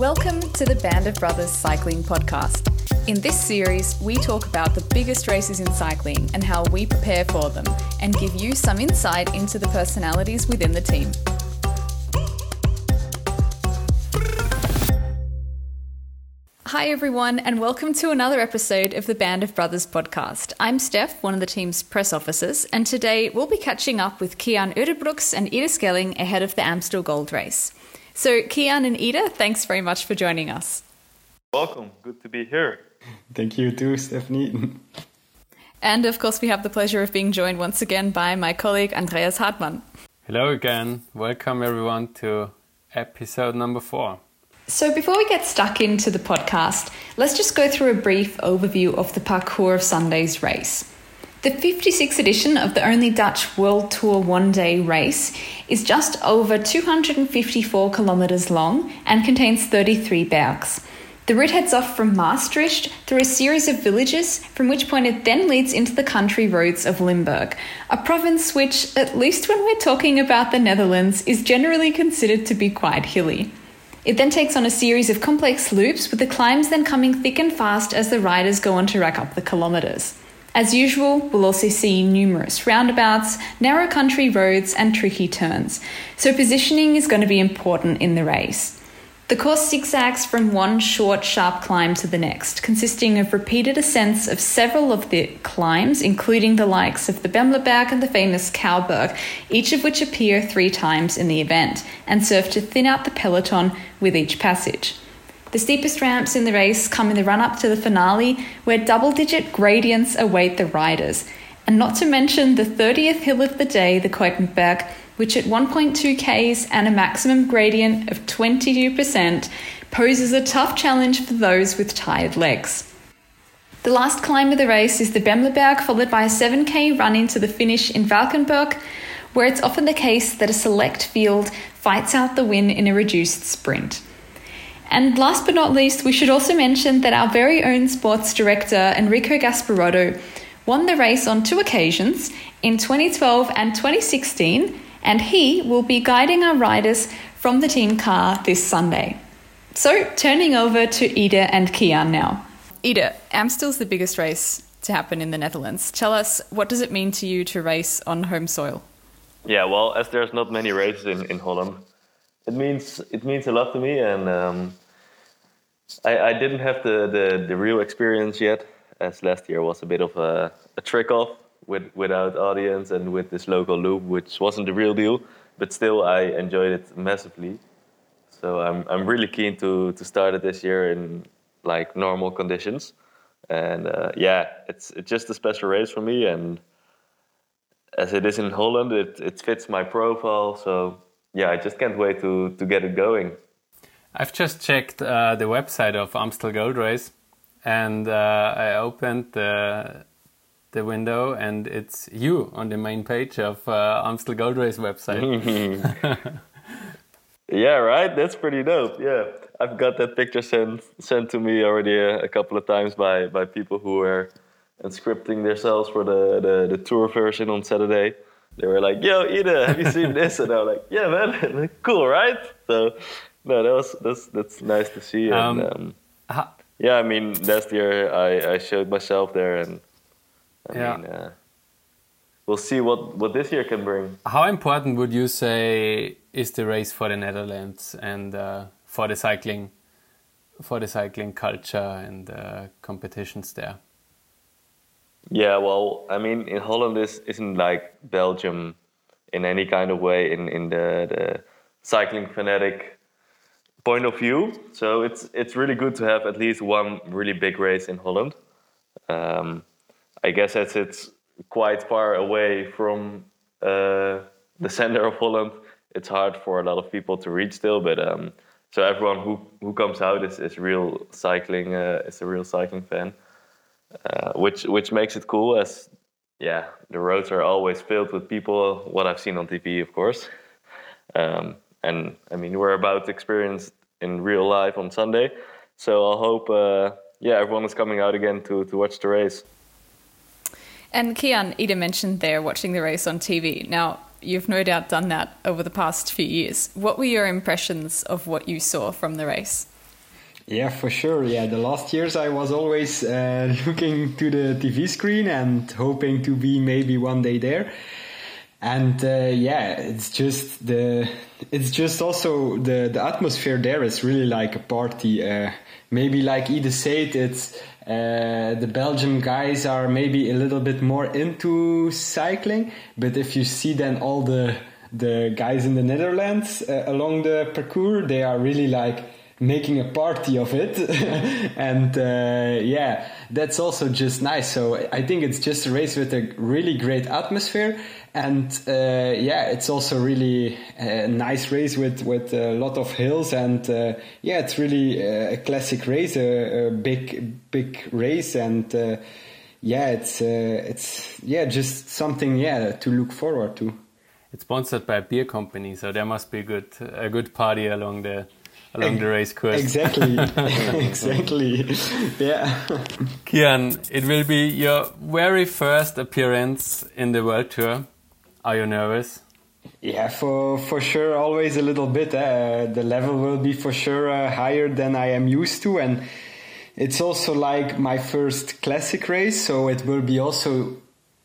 Welcome to the Band of Brothers Cycling Podcast. In this series, we talk about the biggest races in cycling and how we prepare for them, and give you some insight into the personalities within the team. Hi, everyone, and welcome to another episode of the Band of Brothers podcast. I'm Steph, one of the team's press officers, and today we'll be catching up with Cian Uijtdebroeks and Ide Schelling ahead of the Amstel Gold Race. So, Cian and Ide, thanks very much for joining us. Welcome. Good to be here. Thank you too, Stephanie. And of course, we have the pleasure of being joined once again by my colleague Andreas Hartmann. Hello again. Welcome everyone to episode number four. So, before we get stuck into the podcast, let's just go through a brief overview of the parcours of Sunday's race. The 56th edition of the only Dutch World Tour one day race is just over 254 kilometres long and contains 33 bergs. The route heads off from Maastricht through a series of villages, from which point it then leads into the country roads of Limburg, a province which, at least when we're talking about the Netherlands, is generally considered to be quite hilly. It then takes on a series of complex loops, with the climbs then coming thick and fast as the riders go on to rack up the kilometres. As usual, we'll also see numerous roundabouts, narrow country roads, and tricky turns, so positioning is going to be important in the race. The course zigzags from one short, sharp climb to the next, consisting of repeated ascents of several of the climbs, including the likes of the Bemelerberg and the famous Kauberg, each of which appear three times in the event and serve to thin out the peloton with each passage. The steepest ramps in the race come in the run up to the finale, where double digit gradients await the riders, and not to mention the 30th hill of the day, the Keutenberg which at 1.2 Ks and a maximum gradient of 22% poses a tough challenge for those with tired legs. The last climb of the race is the Bemelerberg, followed by a 7k run into the finish in Valkenburg, where it's often the case that a select field fights out the win in a reduced sprint. And last but not least, we should also mention that our very own sports director, Enrico Gasparotto, won the race on two occasions in 2012 and 2016 and he will be guiding our riders from the team car this Sunday. So, turning over to Ide and Cian now. Ide, Amstel's the biggest race to happen in the Netherlands. Tell us, what does it mean to you to race on home soil? Yeah, well, as there's not many races in, in Holland, it means it means a lot to me, and um, I, I didn't have the, the, the real experience yet, as last year was a bit of a, a trick off with without audience and with this local loop, which wasn't the real deal, but still I enjoyed it massively. So I'm I'm really keen to to start it this year in like normal conditions, and uh, yeah, it's it's just a special race for me, and as it is in Holland, it it fits my profile. So yeah, I just can't wait to to get it going. I've just checked uh, the website of Amstel Gold Race, and uh, I opened the the window and it's you on the main page of uh, Amstel Gold Race website. yeah, right. That's pretty dope. Yeah, I've got that picture sent sent to me already a, a couple of times by by people who were scripting themselves for the, the, the tour version on Saturday. They were like, "Yo, Ide, have you seen this?" And I was like, "Yeah, man, cool, right?" So, no, that was that's that's nice to see. And, um, um, yeah, I mean, last year I I showed myself there and I yeah. mean, uh, we'll see what, what this year can bring. How important would you say is the race for the Netherlands and uh, for the cycling, for the cycling culture and uh, competitions there? Yeah, well, I mean, in Holland is isn't like Belgium in any kind of way in in the the cycling fanatic point of view. So it's it's really good to have at least one really big race in Holland. Um, I guess as it's quite far away from uh, the center of Holland, it's hard for a lot of people to reach still. But um, so everyone who who comes out is, is real cycling uh, is a real cycling fan, uh, which which makes it cool. As yeah, the roads are always filled with people. What I've seen on TV, of course. Um, and I mean, we're about to experience in real life on Sunday. So I hope, uh, yeah, everyone is coming out again to to watch the race. And Cian, Ide mentioned there watching the race on TV. Now, you've no doubt done that over the past few years. What were your impressions of what you saw from the race? Yeah, for sure. Yeah, the last years I was always uh, looking to the TV screen and hoping to be maybe one day there. And uh, yeah, it's just the it's just also the the atmosphere there is really like a party. Uh, maybe like Ide said, it's uh, the Belgian guys are maybe a little bit more into cycling, but if you see then all the the guys in the Netherlands uh, along the parcours, they are really like making a party of it. And uh, yeah that's also just nice. So i think it's just a race with a really great atmosphere. And uh, yeah it's also really a nice race with with a lot of hills. And uh, yeah it's really a classic race a, a big big race. And uh, yeah it's uh, it's yeah just something yeah to look forward to. It's sponsored by a beer company so there must be a good a good party along the along the race course. Exactly, exactly. Yeah. Cian, it will be your very first appearance in the World Tour. Are you nervous? Yeah, for for sure, always a little bit. Uh, the level will be for sure uh, higher than I am used to, and it's also like my first classic race, so it will be also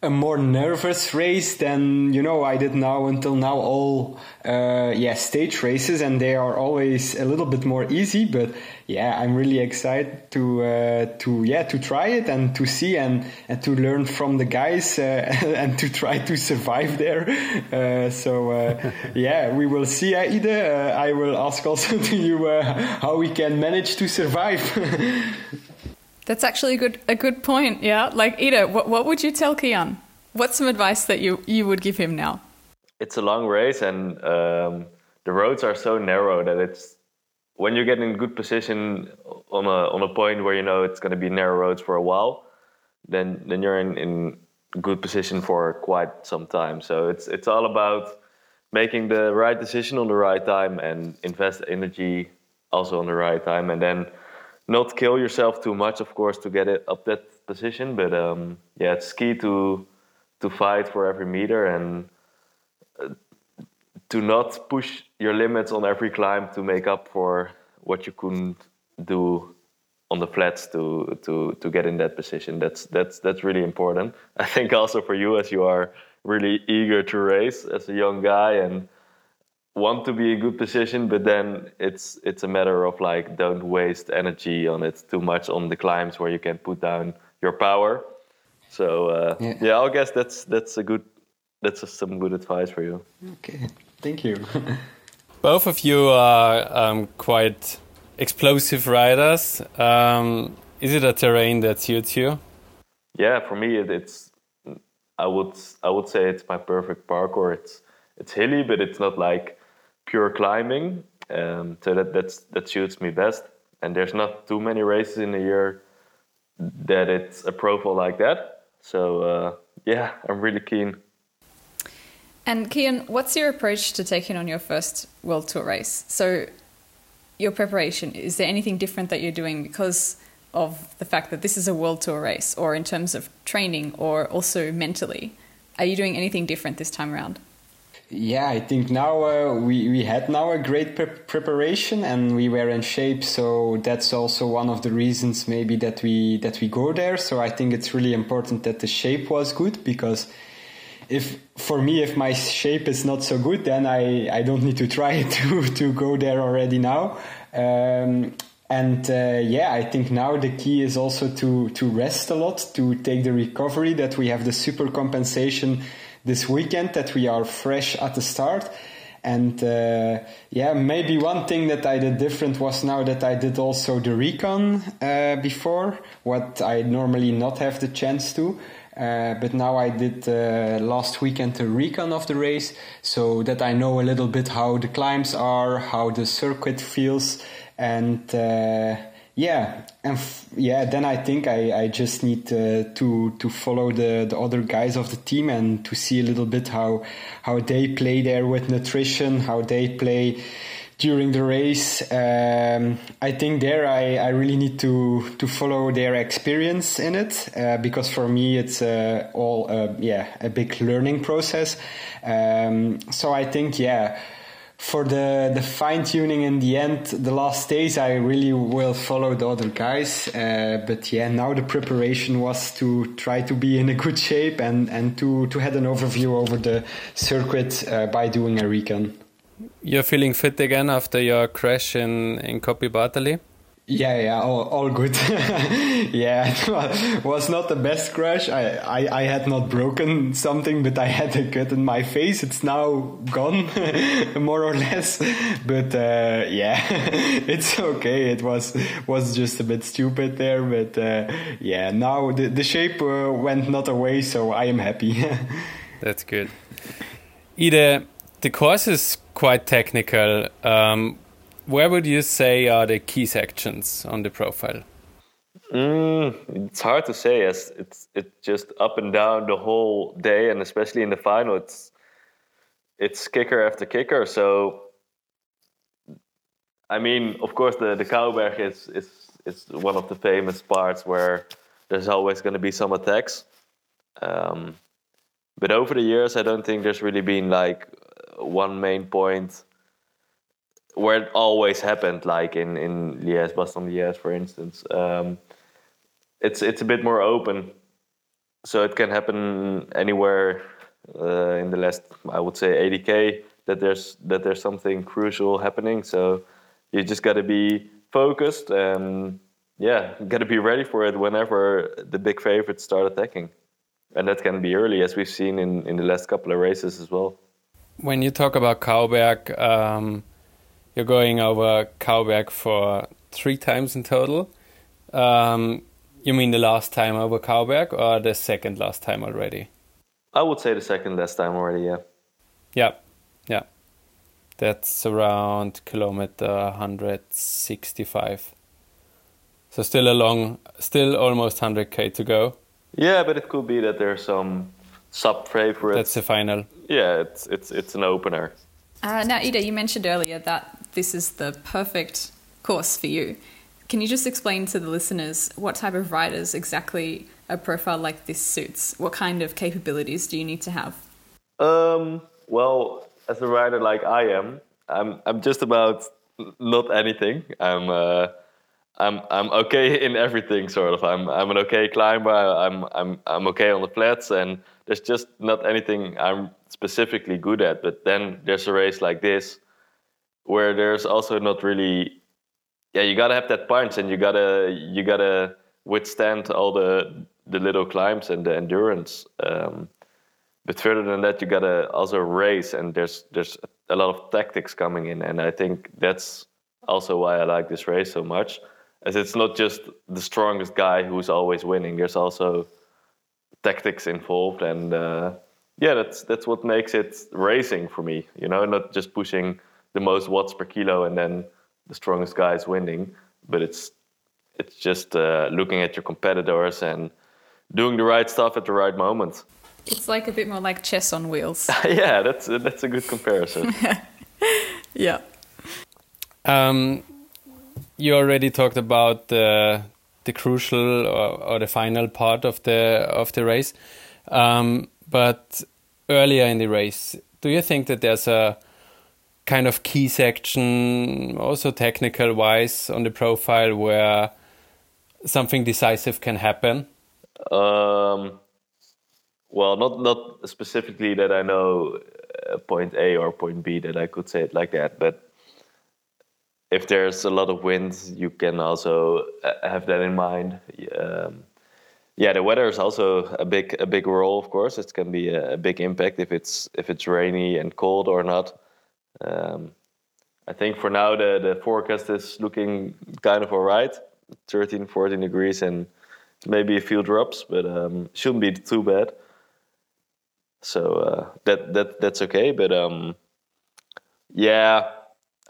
a more nervous race than you know I did now until now all uh, yeah stage races and they are always a little bit more easy but yeah I'm really excited to uh, to yeah to try it and to see and, and to learn from the guys uh, and to try to survive there. Uh, so uh, yeah we will see Ide uh, I will ask also to you how we can manage to survive That's actually a good a good point. Yeah, like Ide, what what would you tell Cian? What's some advice that you you would give him now? It's a long race, and um, the roads are so narrow that it's when you get in good position on a on a point where you know it's going to be narrow roads for a while, then then you're in in good position for quite some time. So it's it's all about making the right decision on the right time and invest energy also on the right time, and then not kill yourself too much, of course, to get it up that position. But um, yeah, it's key to to fight for every meter and uh, to not push your limits on every climb to make up for what you couldn't do on the flats to to to get in that position. That's that's that's really important. I think also for you as you are really eager to race as a young guy and want to be in good position, but then it's it's a matter of like don't waste energy on it too much on the climbs where you can put down your power. So uh, yeah. yeah, I guess that's that's a good that's a, some good advice for you. Okay, thank you. Both of you are um, quite explosive riders. Um, is it a terrain that suits you? Yeah, for me it, it's I would I would say it's my perfect parkour. It's it's hilly, but it's not like pure climbing. Um, so that that's that suits me best. And there's not too many races in a year that it's a profile like that. So uh, yeah, I'm really keen. And Cian, what's your approach to taking on your first World Tour race? So your preparation is there anything different that you're doing because of the fact that this is a World Tour race, or in terms of training, or also mentally? Are you doing anything different this time around? Yeah, I think now uh, we we had now a great pre preparation and we were in shape, so that's also one of the reasons maybe that we that we go there. So I think it's really important that the shape was good because if for me if my shape is not so good, then I I don't need to try to to go there already now. Um, and uh, yeah, I think now the key is also to to rest a lot, to take the recovery that we have the super compensation this weekend that we are fresh at the start. And uh, yeah, maybe one thing that I did different was now that I did also the recon uh, before, what I normally not have the chance to. Uh, but now I did uh, last weekend the recon of the race, so that I know a little bit how the climbs are, how the circuit feels, and uh, yeah, and f- yeah, then I think I, I just need to, to to follow the, the other guys of the team and to see a little bit how how they play there with nutrition, how they play during the race. Um, I think there I, I really need to to follow their experience in it uh, because for me it's uh, all uh, yeah a big learning process. Um, so I think yeah for the the fine tuning in the end, the last days, I really will follow the other guys. Uh, but yeah, now the preparation was to try to be in a good shape and and to to have an overview over the circuit uh, by doing a recon. You're feeling fit again after your crash in in Bartali? Yeah, yeah, all, all good. yeah, it was not the best crash. I, I, I had not broken something, but I had a cut in my face. It's now gone, more or less. But uh, yeah, it's okay. It was was just a bit stupid there, but uh, yeah, now the the shape uh, went not away, so I am happy. That's good. Ide, the course is quite technical. Um, where would you say are the key sections on the profile? Mm, it's hard to say as it's it's just up and down the whole day, and especially in the final, it's it's kicker after kicker. So, I mean, of course, the the Kauberg is is is one of the famous parts where there's always going to be some attacks. Um, but over the years, I don't think there's really been like one main point where it always happened, like in in Liège, Bastogne Liège, for instance. Um, it's it's a bit more open, so it can happen anywhere uh, in the last, I would say, 80k. That there's that there's something crucial happening. So you just got to be focused and yeah, got to be ready for it whenever the big favorites start attacking, and that can be early, as we've seen in in the last couple of races as well. When you talk about Kauberg. Um you're going over Kauberg for three times in total. Um, you mean the last time over Kauberg or the second last time already? I would say the second last time already, yeah. Yeah, yeah. That's around kilometer 165. So still a long, still almost 100k to go. Yeah, but it could be that there's some sub favorites. That's the final. Yeah, it's it's it's an opener. Uh, now, Ide, you mentioned earlier that this is the perfect course for you. Can you just explain to the listeners what type of riders exactly a profile like this suits? What kind of capabilities do you need to have? Um, well, as a rider like I am, I'm I'm just about not anything. I'm uh, I'm I'm okay in everything sort of. I'm I'm an okay climber. I'm I'm I'm okay on the flats, and there's just not anything I'm specifically good at. But then there's a race like this where there's also not really yeah you gotta have that punch and you gotta you gotta withstand all the the little climbs and the endurance um, but further than that you gotta also race and there's there's a lot of tactics coming in and i think that's also why i like this race so much as it's not just the strongest guy who's always winning there's also tactics involved and uh, yeah that's that's what makes it racing for me you know not just pushing the most watts per kilo and then the strongest guy is winning. But it's it's just uh, looking at your competitors and doing the right stuff at the right moment. It's like a bit more like chess on wheels. yeah, that's that's a good comparison. yeah. Um, you already talked about the the crucial or, or, the final part of the of the race, um, but earlier in the race, do you think that there's a kind of key section, also technical wise, on the profile where something decisive can happen? Um, well, not not specifically that I know uh, point A or point B that I could say it like that, but if there's a lot of wind, you can also uh, have that in mind. Um, yeah, the weather is also a big a big role, of course. It can be a, a big impact if it's if it's rainy and cold or not. Um, I think for now the, the forecast is looking kind of all right 13, 14 degrees and maybe a few drops, but um, shouldn't be too bad. So uh, that that that's okay. But um, yeah,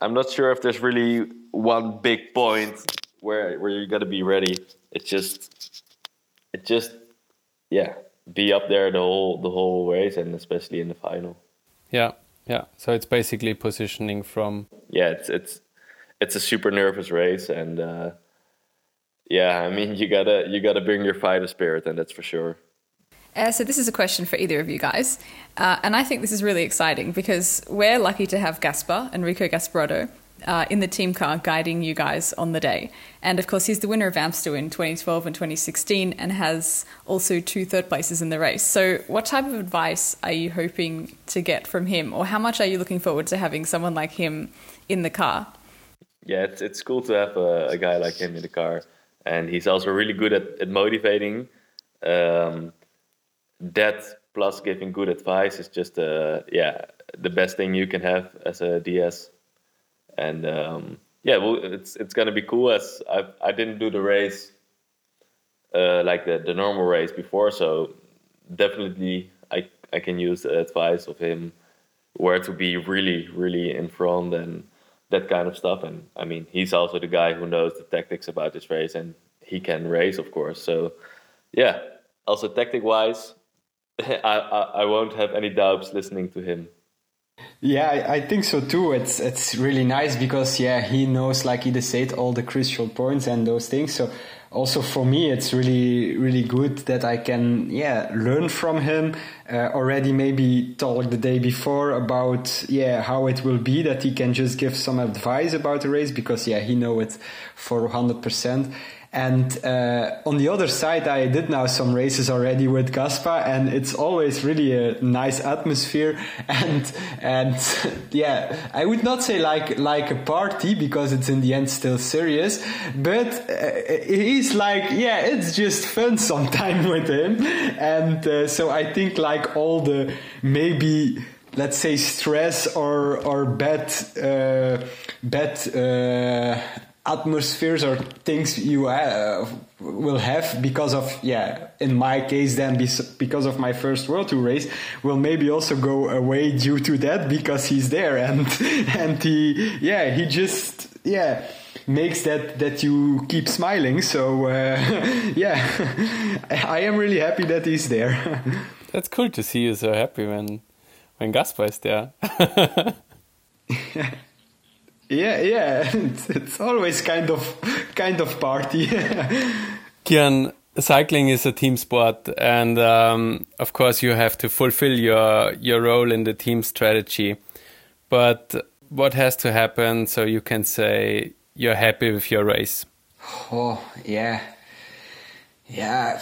I'm not sure if there's really one big point where where you got to be ready. It's just it just yeah be up there the whole the whole race and especially in the final. Yeah, yeah, so it's basically positioning from. Yeah, it's it's it's a super nervous race, and uh, yeah, I mean you gotta you gotta bring your fighter spirit, and that's for sure. Uh, so this is a question for either of you guys, uh, and I think this is really exciting because we're lucky to have Gaspar Enrico Gasparotto uh, in the team car guiding you guys on the day. And of course, he's the winner of Amstel in 2012 and 2016 and has also two third places in the race. So, what type of advice are you hoping to get from him, or how much are you looking forward to having someone like him in the car? Yeah, it's, it's cool to have a, a guy like him in the car. And he's also really good at, at motivating. Um, that plus giving good advice is just, uh, yeah, the best thing you can have as a DS and um, yeah, well, it's it's gonna be cool. As I I didn't do the race uh, like the the normal race before, so definitely I I can use the advice of him where to be really really in front and that kind of stuff. And I mean, he's also the guy who knows the tactics about this race, and he can race, of course. So yeah, also tactic wise, I, I I won't have any doubts listening to him. Yeah, I, think so too. It's it's really nice because yeah, he knows like he said all the crucial points and those things. So also for me, it's really really good that I can yeah learn from him. Uh, already maybe talk the day before about yeah how it will be that he can just give some advice about the race because yeah he know it for hundred percent and uh, on the other side, I did now some races already with Gaspar, and it's always really a nice atmosphere. And and yeah, I would not say like like a party because it's in the end still serious, but uh, he's like yeah, it's just fun sometime with him. And uh, so I think like all the maybe let's say stress or or bad uh, bad uh, atmospheres or things you uh, will have because of yeah in my case then because of my first world tour race will maybe also go away due to that because he's there and and he yeah he just yeah makes that that you keep smiling. So uh, yeah i am really happy that he's there. That's cool to see you so happy when when gaspar is there yeah, yeah, it's, it's always kind of kind of party. Cian, cycling is a team sport, and um, of course you have to fulfill your your role in the team strategy. But what has to happen so you can say you're happy with your race? Oh yeah, yeah,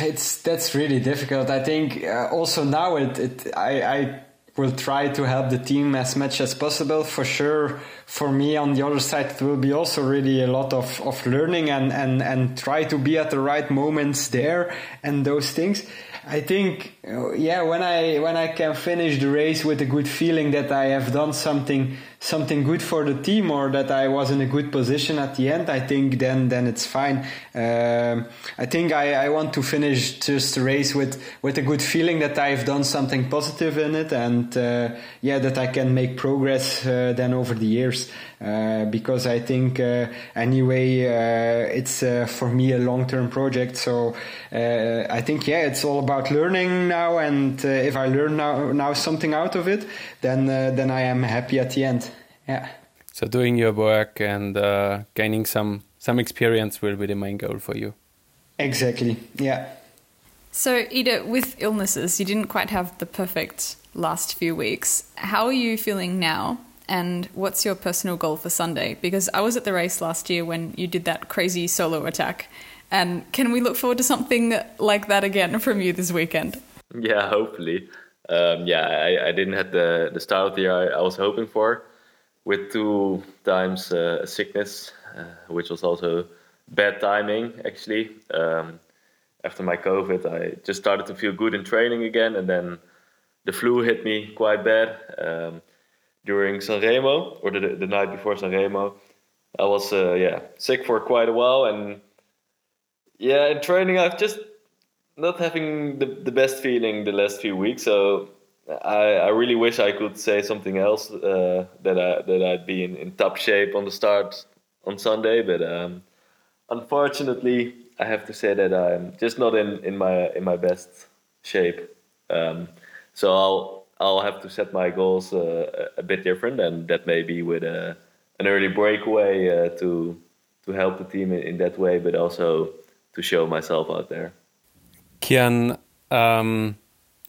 it's that's really difficult. I think uh, also now it, it I I will try to help the team as much as possible. For sure, for me on the other side, it will be also really a lot of, of learning and, and, and try to be at the right moments there and those things. I think, uh, yeah, when I when I can finish the race with a good feeling that I have done something something good for the team or that I was in a good position at the end, I think then then it's fine. Um, I think I, I want to finish just the race with with a good feeling that I've done something positive in it and uh, yeah that I can make progress uh, then over the years. Uh, because I think uh, anyway uh, it's uh, for me a long-term project. So I think yeah, it's all about learning now, and if I learn now now something out of it, then then I am happy at the end. Yeah. So doing your work and gaining some some experience will be the main goal for you. Exactly. Yeah. So, Ide, with illnesses, you didn't quite have the perfect last few weeks. How are you feeling now? and what's your personal goal for Sunday? Because I was at the race last year when you did that crazy solo attack. And can we look forward to something like that again from you this weekend? Yeah, hopefully. Um, yeah, I, I, didn't have the, the start of the year I, I was hoping for with two times uh, sickness, uh, which was also bad timing actually. Um, after my COVID, I just started to feel good in training again, and then the flu hit me quite bad. Um, during Sanremo or the, the night before Sanremo. I was uh, yeah sick for quite a while, and yeah, in training I've just not having the, the best feeling the last few weeks. So I, I really wish I could say something else uh, that I that I'd be in, in top shape on the start on Sunday, but um, unfortunately I have to say that I'm just not in, in my in my best shape. Um, so I'll I'll have to set my goals uh, a bit different, and that may be with a, an early breakaway uh, to to help the team in, in, that way, but also to show myself out there. Cian, Um,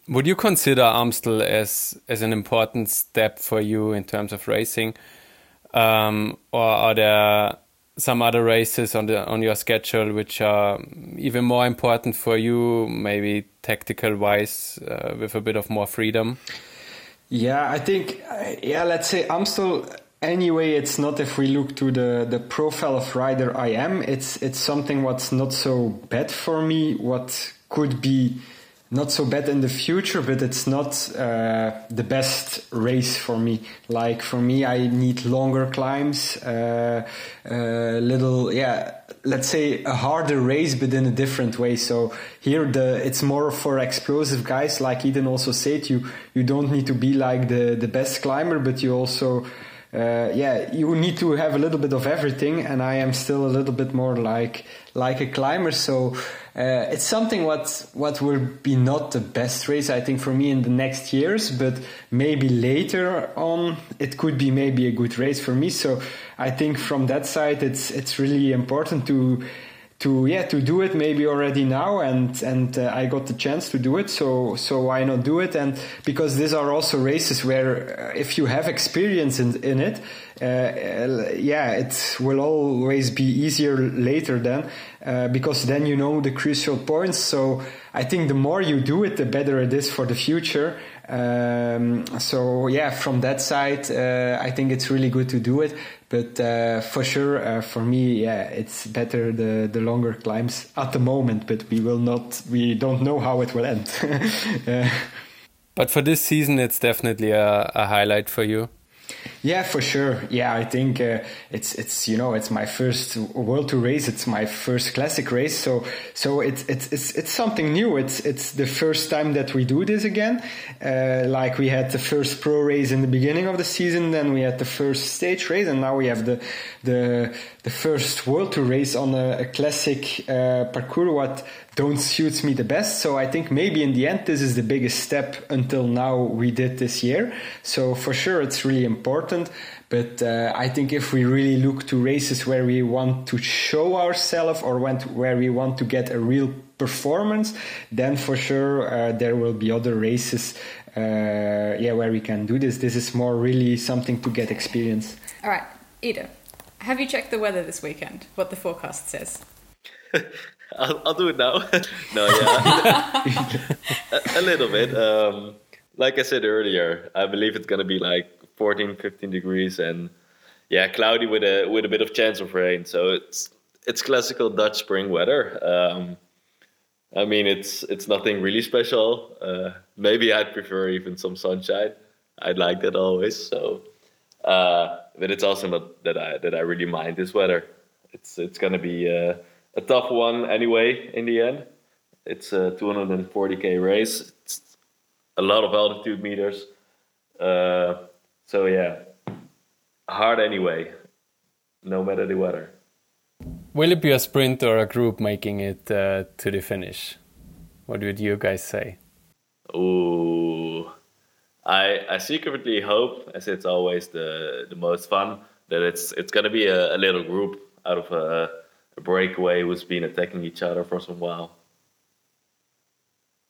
would you consider Amstel as as an important step for you in terms of racing, um, or are there some other races on the on your schedule which are even more important for you, maybe tactical wise, uh, with a bit of more freedom? Yeah, I think yeah, let's say Amstel. Anyway, it's not if we look to the, the profile of rider I am, it's it's something what's not so bad for me, what could be not so bad in the future, but it's not uh, the best race for me. Like for me, I need longer climbs, uh, uh, little, yeah, let's say a harder race, but in a different way. So here, the it's more for explosive guys. Like Eden also said, you you don't need to be like the the best climber, but you also uh, yeah, you need to have a little bit of everything, and I am still a little bit more like like a climber. So uh, it's something what what will be not the best race I think for me in the next years, but maybe later on it could be maybe a good race for me. So I think from that side, it's it's really important to to yeah to do it maybe already now and and uh, I got the chance to do it so so why not do it? And because these are also races where uh, if you have experience in, in it uh, yeah it will always be easier later then uh, because then you know the crucial points. So I think the more you do it the better it is for the future um, so yeah, from that side, uh, I think it's really good to do it. But uh, for sure, uh, for me, yeah, it's better the the longer climbs at the moment. But we will not, we don't know how it will end. but for this season, it's definitely a, a highlight for you. Yeah, for sure. Yeah, I think uh, it's it's you know it's my first World Tour race. It's my first classic race. So so it's it's it's it's something new. It's it's the first time that we do this again. Uh, like we had the first pro race in the beginning of the season, then we had the first stage race, and now we have the the the first World Tour race on a, a classic uh, parcours. What don't suits me the best. So I think maybe in the end, this is the biggest step until now we did this year. So for sure, it's really important. But uh, I think if we really look to races where we want to show ourselves or where we want to get a real performance, then for sure uh, there will be other races, uh, yeah, where we can do this. This is more really something to get experience. All right, Ide, have you checked the weather this weekend? What the forecast says? I'll, I'll do it now. no, yeah, a, a, little bit. Um, like I said earlier, I believe it's gonna be like 14, 15 degrees, and yeah, cloudy with a with a bit of chance of rain. So it's it's classical Dutch spring weather. Um, I mean, it's it's nothing really special. Uh, maybe I'd prefer even some sunshine. I'd like that always. So, uh, but it's also not that I that I really mind this weather. It's it's gonna be. Uh, a tough one anyway in the end. It's a 240k race. It's a lot of altitude meters. Uh, so yeah, hard anyway, no matter the weather. Will it be a sprint or a group making it uh, to the finish? What would you guys say? Ooh, I I secretly hope, as it's always the the most fun, that it's it's gonna be a, a little group out of a a breakaway who's been attacking each other for some while.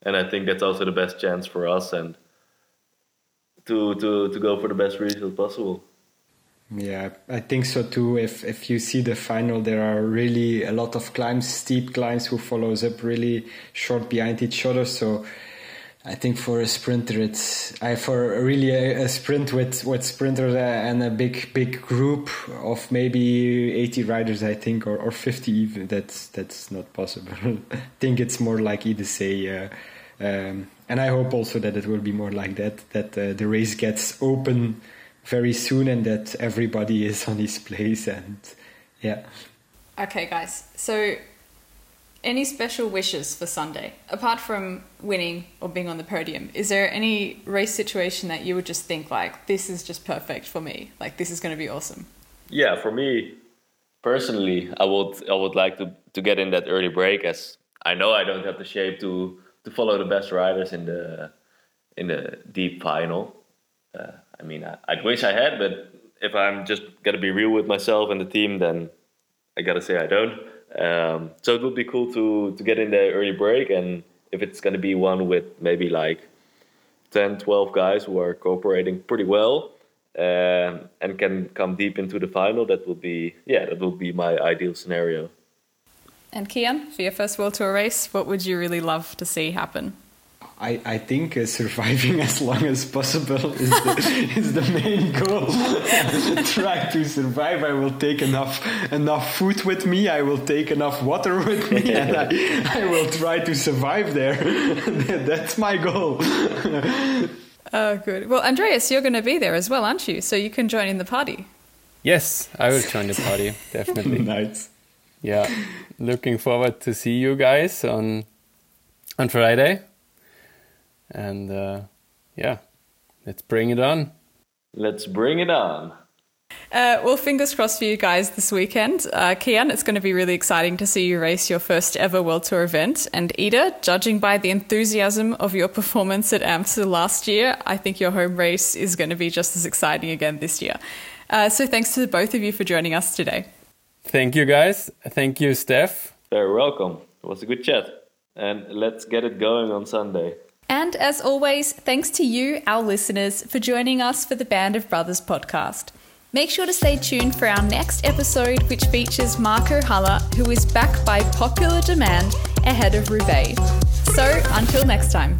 And I think that's also the best chance for us and to to to go for the best result possible. Yeah, I think so too. If if you see the final, there are really a lot of climbs, steep climbs, who follows up really short behind each other. So I think for a sprinter, it's I for really a, a, sprint with with sprinters and a big big group of maybe eighty riders, I think, or, or fifty even. That's that's not possible. I think it's more like either say, uh, um, and I hope also that it will be more like that. That uh, the race gets open very soon and that everybody is on his place and yeah. Okay, guys. So any special wishes for Sunday apart from winning or being on the podium? Is there any race situation that you would just think like this is just perfect for me? Like this is going to be awesome. Yeah, for me personally, I would I would like to to get in that early break as I know I don't have the shape to to follow the best riders in the in the deep final. Uh, I mean, I, I'd wish I had, but if I'm just gonna be real with myself and the team, then I gotta say I don't. Um, so it would be cool to to get in the early break, and if it's going to be one with maybe like 10, 12 guys who are cooperating pretty well um, and can come deep into the final, that will be yeah, that will be my ideal scenario. And Cian, for your first World Tour race, what would you really love to see happen? I, I think uh, surviving as long as possible is the, is the main goal. Try to survive. I will take enough enough food with me. I will take enough water with me, and I, I will try to survive there. That's my goal. Oh, good. Well, Andreas, you're going to be there as well, aren't you? So you can join in the party. Yes, I will join the party definitely. nice. Yeah, looking forward to see you guys on on Friday. And uh, yeah, let's bring it on. Let's bring it on. Uh, well, fingers crossed for you guys this weekend. Uh, Cian, it's going to be really exciting to see you race your first ever World Tour event. And Ide, judging by the enthusiasm of your performance at Amstel last year, I think your home race is going to be just as exciting again this year. Uh, so thanks to both of you for joining us today. Thank you, guys. Thank you, Steph. Very welcome. It was a good chat. And let's get it going on Sunday. And as always, thanks to you, our listeners, for joining us for the Band of Brothers podcast. Make sure to stay tuned for our next episode, which features Marco Haller, who is back by popular demand ahead of Roubaix. So, until next time.